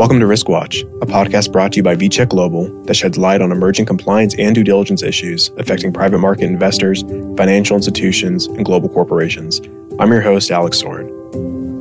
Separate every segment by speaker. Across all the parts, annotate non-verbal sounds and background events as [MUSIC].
Speaker 1: Welcome to Risk Watch, a podcast brought to you by VCheck Global that sheds light on emerging compliance and due diligence issues affecting private market investors, financial institutions, and global corporations. I'm your host, Alex Soren.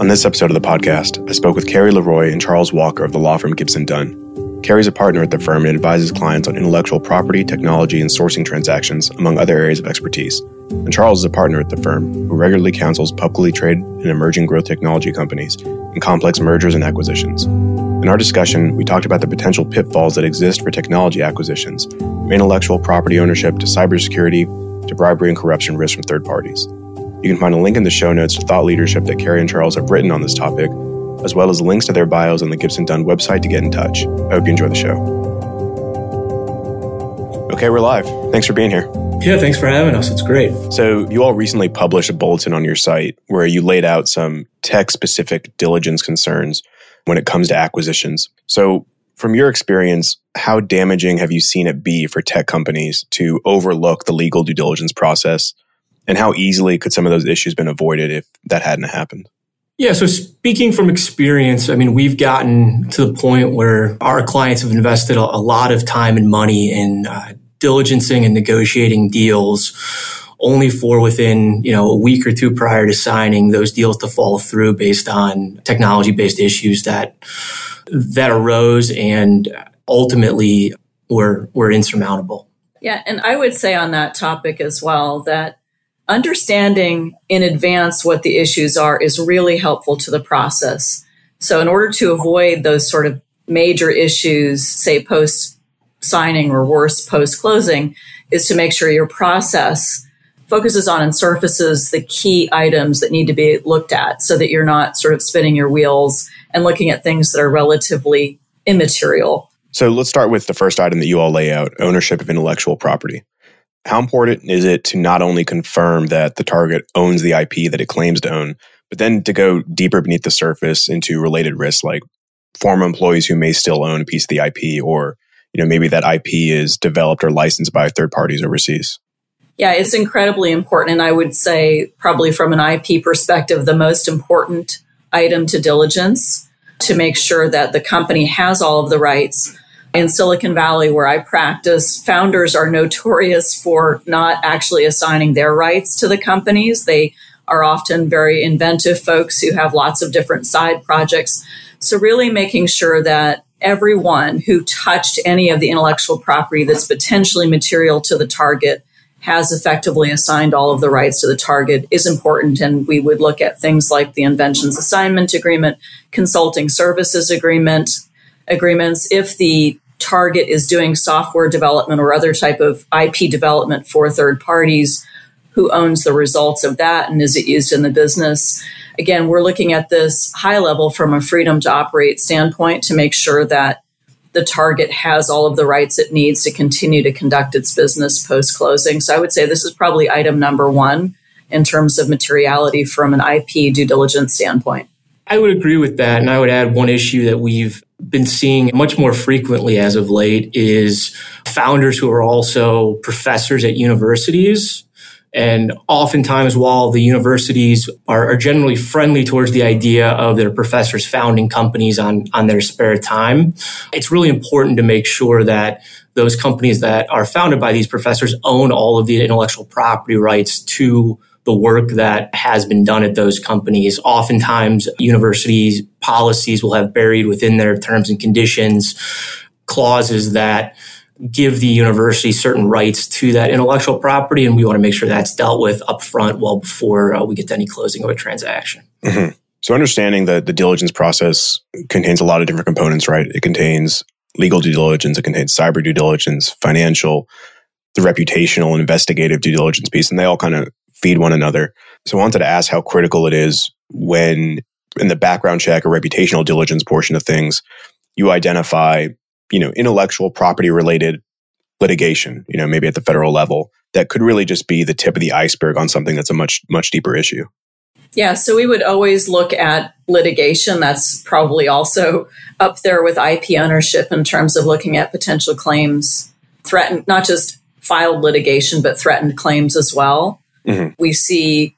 Speaker 1: On this episode of the podcast, I spoke with Carrie LeRoy and Charles Walker of the law firm Gibson Dunn. Carrie's a partner at the firm and advises clients on intellectual property, technology, and sourcing transactions, among other areas of expertise. And Charles is a partner at the firm who regularly counsels publicly traded and emerging growth technology companies in complex mergers and acquisitions. In our discussion, we talked about the potential pitfalls that exist for technology acquisitions, from intellectual property ownership to cybersecurity to bribery and corruption risks from third parties. You can find a link in the show notes to thought leadership that Carrie and Charles have written on this topic, as well as links to their bios on the Gibson Dunn website to get in touch. I hope you enjoy the show. Okay, we're live. Thanks for being here.
Speaker 2: Yeah, thanks for having us. It's great.
Speaker 1: So, you all recently published a bulletin on your site where you laid out some tech specific diligence concerns when it comes to acquisitions. So, from your experience, how damaging have you seen it be for tech companies to overlook the legal due diligence process? And how easily could some of those issues been avoided if that hadn't happened?
Speaker 2: Yeah, so speaking from experience, I mean, we've gotten to the point where our clients have invested a, lot of time and money in uh, diligencing and negotiating deals only for within you know a week or two prior to signing those deals to fall through based on technology based issues that that arose and ultimately were were insurmountable.
Speaker 3: Yeah and i would say on that topic as well that understanding in advance what the issues are is really helpful to the process. So in order to avoid those sort of major issues say post signing or worse post closing is to make sure your process focuses on and surfaces the key items that need to be looked at so that you're not sort of spinning your wheels and looking at things that are relatively immaterial.
Speaker 1: So let's start with the first item that you all lay out ownership of intellectual property. How important is it to not only confirm that the target owns the IP that it claims to own, but then to go deeper beneath the surface into related risks like former employees who may still own a piece of the IP or you know, maybe that IP is developed or licensed by third parties overseas?
Speaker 3: Yeah, it's incredibly important. And I would say, probably from an IP perspective, the most important item to diligence to make sure that the company has all of the rights. In Silicon Valley, where I practice, founders are notorious for not actually assigning their rights to the companies. They are often very inventive folks who have lots of different side projects. So, really making sure that everyone who touched any of the intellectual property that's potentially material to the target has effectively assigned all of the rights to the target is important. And we would look at things like the inventions assignment agreement, consulting services agreement, agreements. If the target is doing software development or other type of IP development for third parties, who owns the results of that and is it used in the business? again, we're looking at this high level from a freedom to operate standpoint to make sure that the target has all of the rights it needs to continue to conduct its business post closing. So I would say this is probably item number one in terms of materiality from an IP due diligence standpoint.
Speaker 2: I would agree with that. And I would add one issue that we've been seeing much more frequently as of late is founders who are also professors at universities and oftentimes, while the universities are, are, generally friendly towards the idea of their professors founding companies on, on their spare time, it's really important to make sure that those companies that are founded by these professors own all of the intellectual property rights to the work that has been done at those companies. Oftentimes, universities' policies will have buried within their terms and conditions clauses that give the university certain rights to that intellectual property, and we want to make sure that's dealt with upfront well before uh, we get to any closing of a transaction.
Speaker 1: Mm-hmm. So, understanding that the diligence process contains a lot of different components, right? It contains legal due diligence, it contains cyber due diligence, financial, the reputational and investigative due diligence piece, and they all kind of feed one another. So, I wanted to ask how critical it is when in the background check or reputational diligence portion of things, you identify you know, intellectual property related litigation, you know, maybe at the federal level that could really just be the tip of the iceberg on something that's a much, much deeper issue.
Speaker 3: Yeah, so we would always look at litigation. That's probably also up there with IP ownership in terms of looking at potential claims, threatened, not just filed litigation, but threatened claims as well. Mm-hmm. We see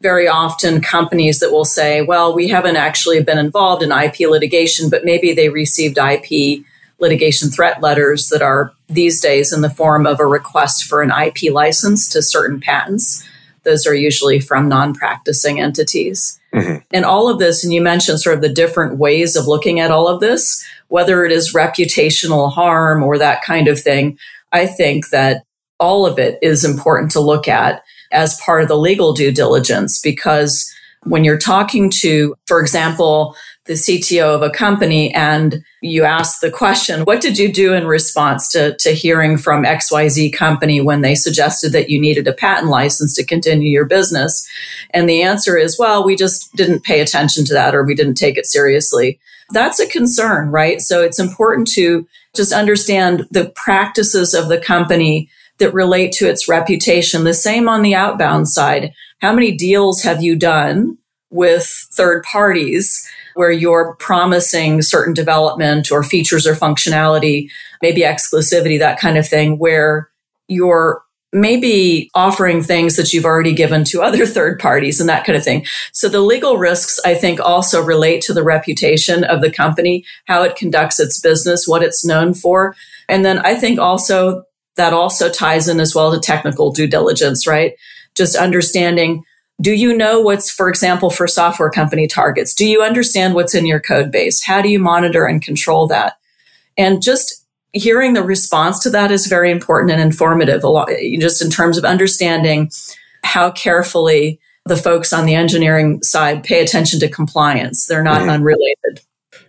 Speaker 3: very often companies that will say, well, we haven't actually been involved in IP litigation, but maybe they received IP litigation threat letters that are these days in the form of a request for an IP license to certain patents. Those are usually from non practicing entities. Mm-hmm. And all of this, and you mentioned sort of the different ways of looking at all of this, whether it is reputational harm or that kind of thing, I think that all of it is important to look at as part of the legal due diligence because when you're talking to, for example, the CTO of a company and you ask the question, what did you do in response to, to hearing from XYZ company when they suggested that you needed a patent license to continue your business? And the answer is, well, we just didn't pay attention to that or we didn't take it seriously. That's a concern, right? So it's important to just understand the practices of the company that relate to its reputation. The same on the outbound side. How many deals have you done with third parties where you're promising certain development or features or functionality, maybe exclusivity, that kind of thing, where you're maybe offering things that you've already given to other [LAUGHS] third parties and that kind of thing. So the legal risks, I think, also relate to the reputation of the company, how it conducts its business, what it's known for. And then I think also that also ties in as well to technical due diligence, right? Just understanding do you know what's, for example, for software company targets? Do you understand what's in your code base? How do you monitor and control that? And just hearing the response to that is very important and informative, just in terms of understanding how carefully the folks on the engineering side pay attention to compliance. They're not mm-hmm. unrelated.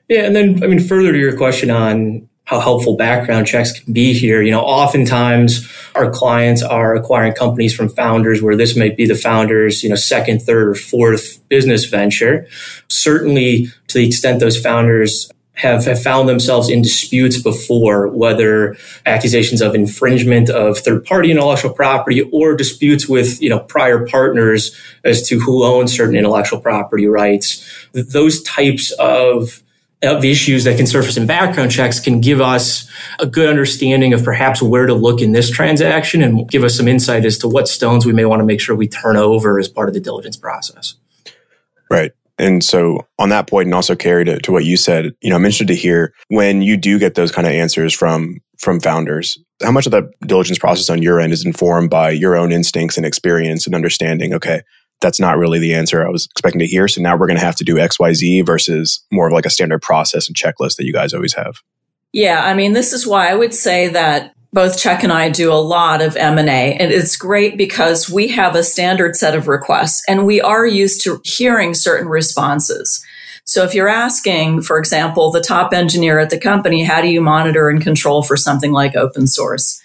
Speaker 2: Yeah, and then I mean, further to your question on how helpful background checks can be here. You know, oftentimes our clients are acquiring companies from founders where this might be the founder's, you know, second, third, or fourth business venture. Certainly to the extent those founders have, have found themselves in disputes before, whether accusations of infringement of third party intellectual property or disputes with, you know, prior partners as to who owns certain intellectual property rights. Those types of of issues that can surface in background checks can give us a good understanding of perhaps where to look in this transaction and give us some insight as to what stones we may want to make sure we turn over as part of the diligence process.
Speaker 1: Right. And so on that point, and also Carrie to, to what you said, you know, I'm interested to hear when you do get those kind of answers from from founders, how much of that diligence process on your end is informed by your own instincts and experience and understanding, okay, that's not really the answer I was expecting to hear. So now we're going to have to do XYZ versus more of like a standard process and checklist that you guys always have.
Speaker 3: Yeah, I mean, this is why I would say that both Chuck and I do a lot of M&A and it's great because we have a standard set of requests and we are used to hearing certain responses. So if you're asking, for example, the top engineer at the company, how do you monitor and control for something like open source?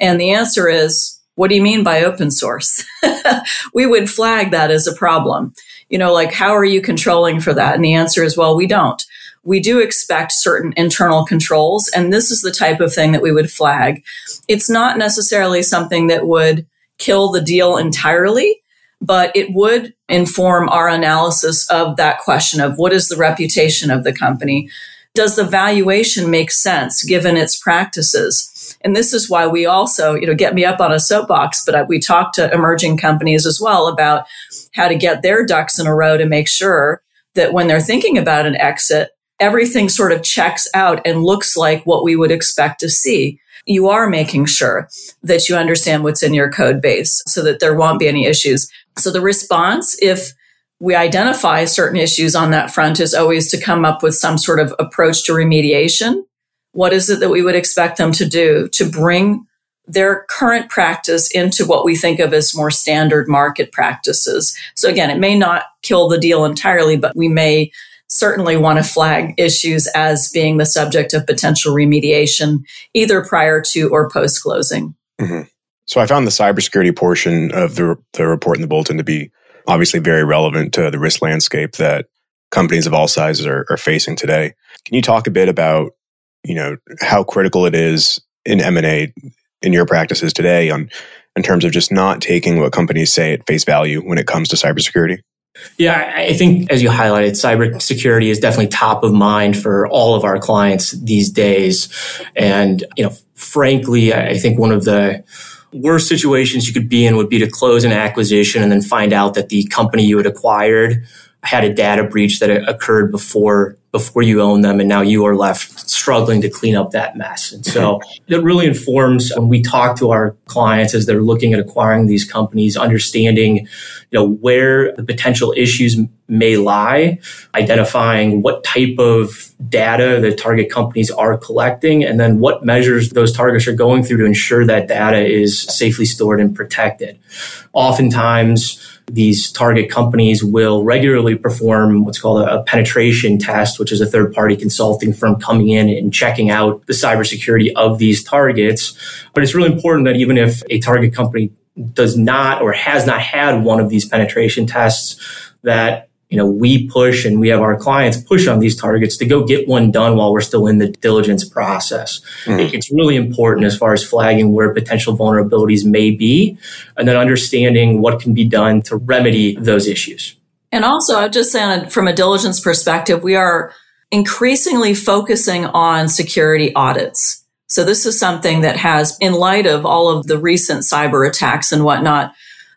Speaker 3: And the answer is what do you mean by open source? [LAUGHS] we would flag that as a problem. You know, like, how are you controlling for that? And the answer is, well, we don't. We do expect certain internal controls, and this is the type of thing that we would flag. It's not necessarily something that would kill the deal entirely, but it would inform our analysis of that question of what is the reputation of the company? Does the valuation make sense given its practices? And this is why we also, you know, get me up on a soapbox, but we talk to emerging companies as well about how to get their ducks in a row to make sure that when they're thinking about an exit, everything sort of checks out and looks like what we would expect to see. You are making sure that you understand what's in your code base so that there won't be any issues. So the response, if we identify certain issues on that front is always to come up with some sort of approach to remediation what is it that we would expect them to do to bring their current practice into what we think of as more standard market practices? So again, it may not kill the deal entirely, but we may certainly want to flag issues as being the subject of potential remediation, either prior to or post closing. Mm-hmm.
Speaker 1: So I found the cybersecurity portion of the, the report in the bulletin to be obviously very relevant to the risk landscape that companies of all sizes are, are facing today. Can you talk a bit about you know how critical it is in M&A in your practices today on in terms of just not taking what companies say at face value when it comes to cybersecurity?
Speaker 2: Yeah, I think as you highlighted, cybersecurity is definitely top of mind for all of our clients these days. And, you know, frankly, I think one of the worst situations you could be in would be to close an acquisition and then find out that the company you had acquired had a data breach that occurred before before you own them and now you are left struggling to clean up that mess. And so [LAUGHS] it really informs when we talk to our clients as they're looking at acquiring these companies understanding you know where the potential issues may lie identifying what type of data the target companies are collecting and then what measures those targets are going through to ensure that data is safely stored and protected. Oftentimes these target companies will regularly perform what's called a, penetration test, which is a third party consulting firm coming in and checking out the cybersecurity of these targets. But it's really important that even if a target company does not or has not had one of these penetration tests, that you know, we push and we have our clients push on these targets to go get one done while we're still in the diligence process. Mm-hmm. It's really important as far as flagging where potential vulnerabilities may be and then understanding what can be done to remedy those issues.
Speaker 3: And also, I'd just say from a diligence perspective, we are increasingly focusing on security audits. So this is something that has, in light of all of the recent cyber attacks and whatnot,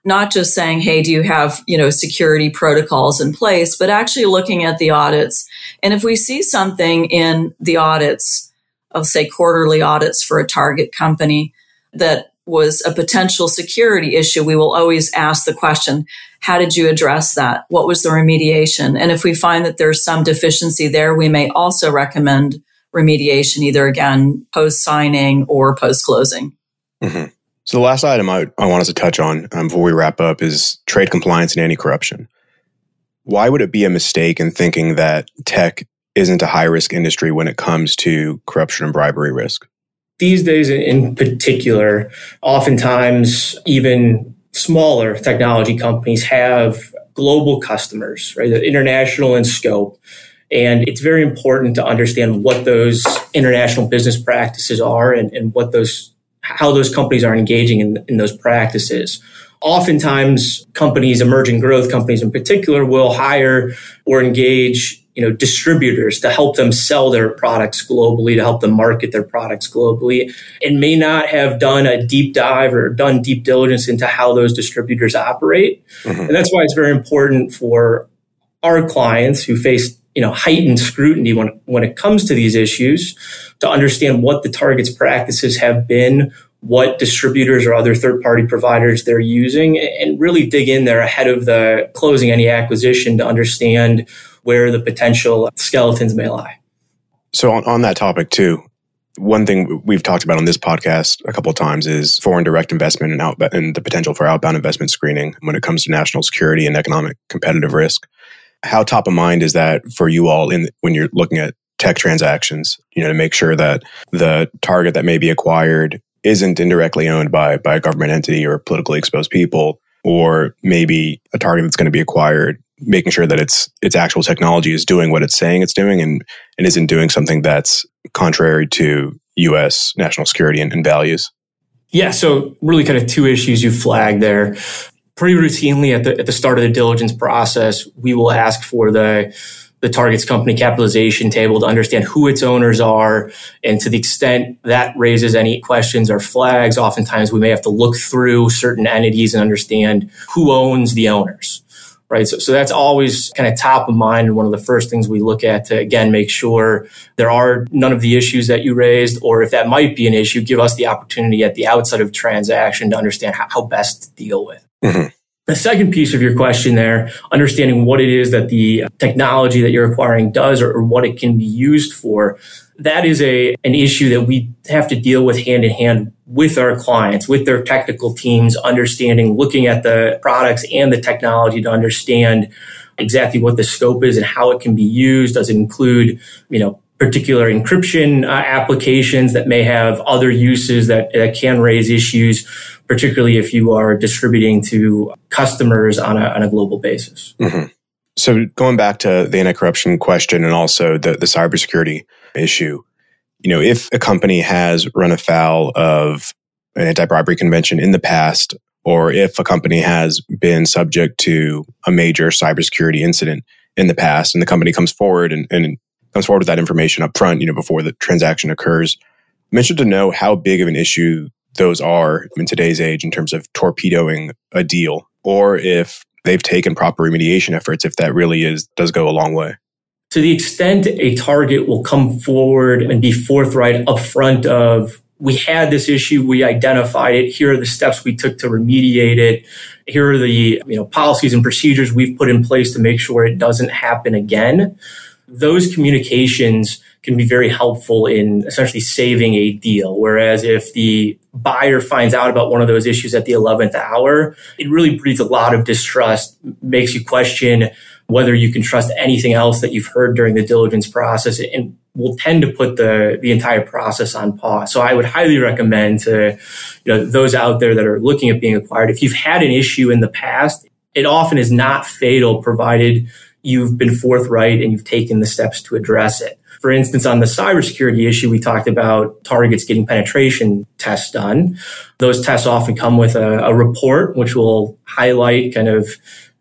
Speaker 3: not just saying, Hey, do you have, you know, security protocols in place, but actually looking at the audits. And if we see something in the audits of say quarterly audits for a target company that was a potential security issue, we will always ask the question, how did you address that? What was the remediation? And if we find that there's some deficiency there, we may also recommend remediation, either again, post signing or post closing.
Speaker 1: Mm-hmm. So the last item I, I want us to touch on um, before we wrap up is trade compliance and anti-corruption. Why would it be a mistake in thinking that tech isn't a high risk industry when it comes to corruption and bribery risk?
Speaker 2: These days, in particular, oftentimes even smaller technology companies have global customers, right? They're international in scope. And it's very important to understand what those international business practices are and, and what those how those companies are engaging in, in those practices. Oftentimes, companies, emerging growth companies in particular, will hire or engage you know distributors to help them sell their products globally to help them market their products globally and may not have done a deep dive or done deep diligence into how those distributors operate mm-hmm. and that's why it's very important for our clients who face you know heightened scrutiny when when it comes to these issues to understand what the target's practices have been what distributors or other third party providers they're using and really dig in there ahead of the closing any acquisition to understand where the potential skeletons may lie.
Speaker 1: So on, on that topic too one thing we've talked about on this podcast a couple of times is foreign direct investment and, and the potential for outbound investment screening when it comes to national security and economic competitive risk. How top of mind is that for you all in when you're looking at tech transactions, you know, to make sure that the target that may be acquired isn't indirectly owned by by a government entity or politically exposed people, or maybe a target that's going to be acquired, making sure that its its actual technology is doing what it's saying it's doing and, and isn't doing something that's contrary to US national security and, and values.
Speaker 2: Yeah, so really kind of two issues you flagged there pretty routinely at the at the start of the diligence process, we will ask for the the target's company capitalization table to understand who its owners are. And to the extent that raises any questions or flags, oftentimes we may have to look through certain entities and understand who owns the owners. Right. So, so that's always kind of top of mind and one of the first things we look at to again make sure there are none of the issues that you raised, or if that might be an issue, give us the opportunity at the outset of transaction to understand how, how best to deal with. Mm-hmm. The second piece of your question there, understanding what it is that the technology that you're acquiring does or, or, what it can be used for, that is a an issue that we have to deal with hand in hand with our clients, with their technical teams, understanding, looking at the products and the technology to understand exactly what the scope is and how it can be used. Does it include, you know, particular encryption uh, applications that may have other uses that, that can raise issues, particularly if you are distributing to customers on a, on a global basis. Mm-hmm.
Speaker 1: So going back to the anti-corruption question and also the, the cybersecurity issue, you know, if a company has run afoul of an anti-bribery convention in the past, or if a company has been subject to a major cybersecurity incident in the past and the company comes forward and, and comes forward with that information up front, you know, before the transaction occurs. I'm interested to know how big of an issue those are in today's age in terms of torpedoing a deal, or if they've taken proper remediation efforts, if that really is does go a long way.
Speaker 2: To the extent a target will come forward and be forthright upfront of we had this issue, we identified it, here are the steps we took to remediate it. Here are the you know policies and procedures we've put in place to make sure it doesn't happen again. Those communications can be very helpful in essentially saving a deal. Whereas if the buyer finds out about one of those issues at the 11th hour, it really breeds a lot of distrust, makes you question whether you can trust anything else that you've heard during the diligence process and will tend to put the, the entire process on pause. So I would highly recommend to you know, those out there that are looking at being acquired, if you've had an issue in the past, it often is not fatal provided you've been forthright and you've taken the steps to address it. For instance, on the cybersecurity issue, we talked about targets getting penetration tests done. Those tests often come with a, a report, which will highlight kind of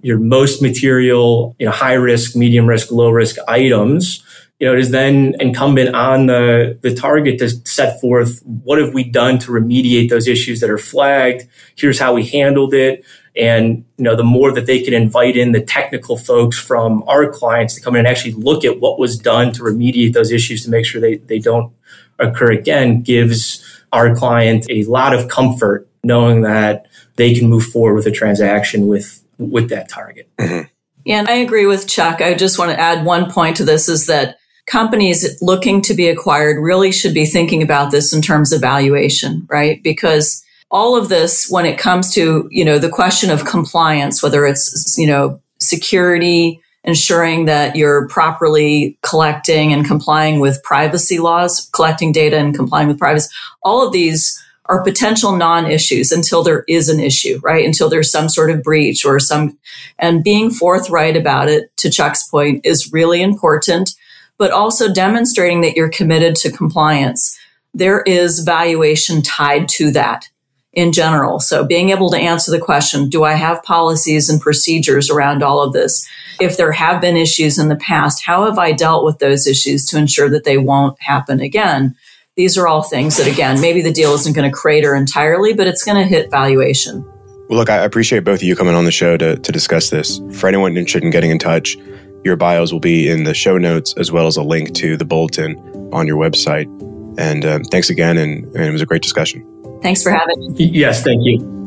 Speaker 2: your most material, you know, high risk, medium risk, low risk items. You know, it is then incumbent on the, the target to set forth what have we done to remediate those issues that are flagged. Here's how we handled it. And, you know, the more that they can invite in the technical folks from our clients to come in and actually look at what was done to remediate those issues to make sure they, they don't occur again gives our client a lot of comfort knowing that they can move forward with a transaction with, with that target.
Speaker 3: Mm-hmm. Yeah, and I agree with Chuck. I just want to add one point to this is that companies looking to be acquired really should be thinking about this in terms of valuation, right? Because all of this when it comes to, you know, the question of compliance, whether it's, you know, security, ensuring that you're properly collecting and complying with privacy laws, collecting data and complying with privacy, all of these are potential non-issues until there is an issue, right? Until there's some sort of breach or some, and being forthright about it, to Chuck's point, is really important, but also demonstrating that you're committed to compliance. There is valuation tied to that in general. So being able to answer the question, do I have policies and procedures around all of this? If there have been issues in the past, how have I dealt with those issues to ensure that they won't happen again? These are all things that, again, maybe the deal isn't going to crater entirely, but it's going to hit valuation.
Speaker 1: Well, look, I appreciate both of you coming on the show to, to discuss this. For anyone interested in getting in touch, your bios will be in the show notes as well as a link to the bulletin on your website. And um, thanks again, and, and it was a great discussion.
Speaker 3: Thanks for having me.
Speaker 2: Yes, thank you.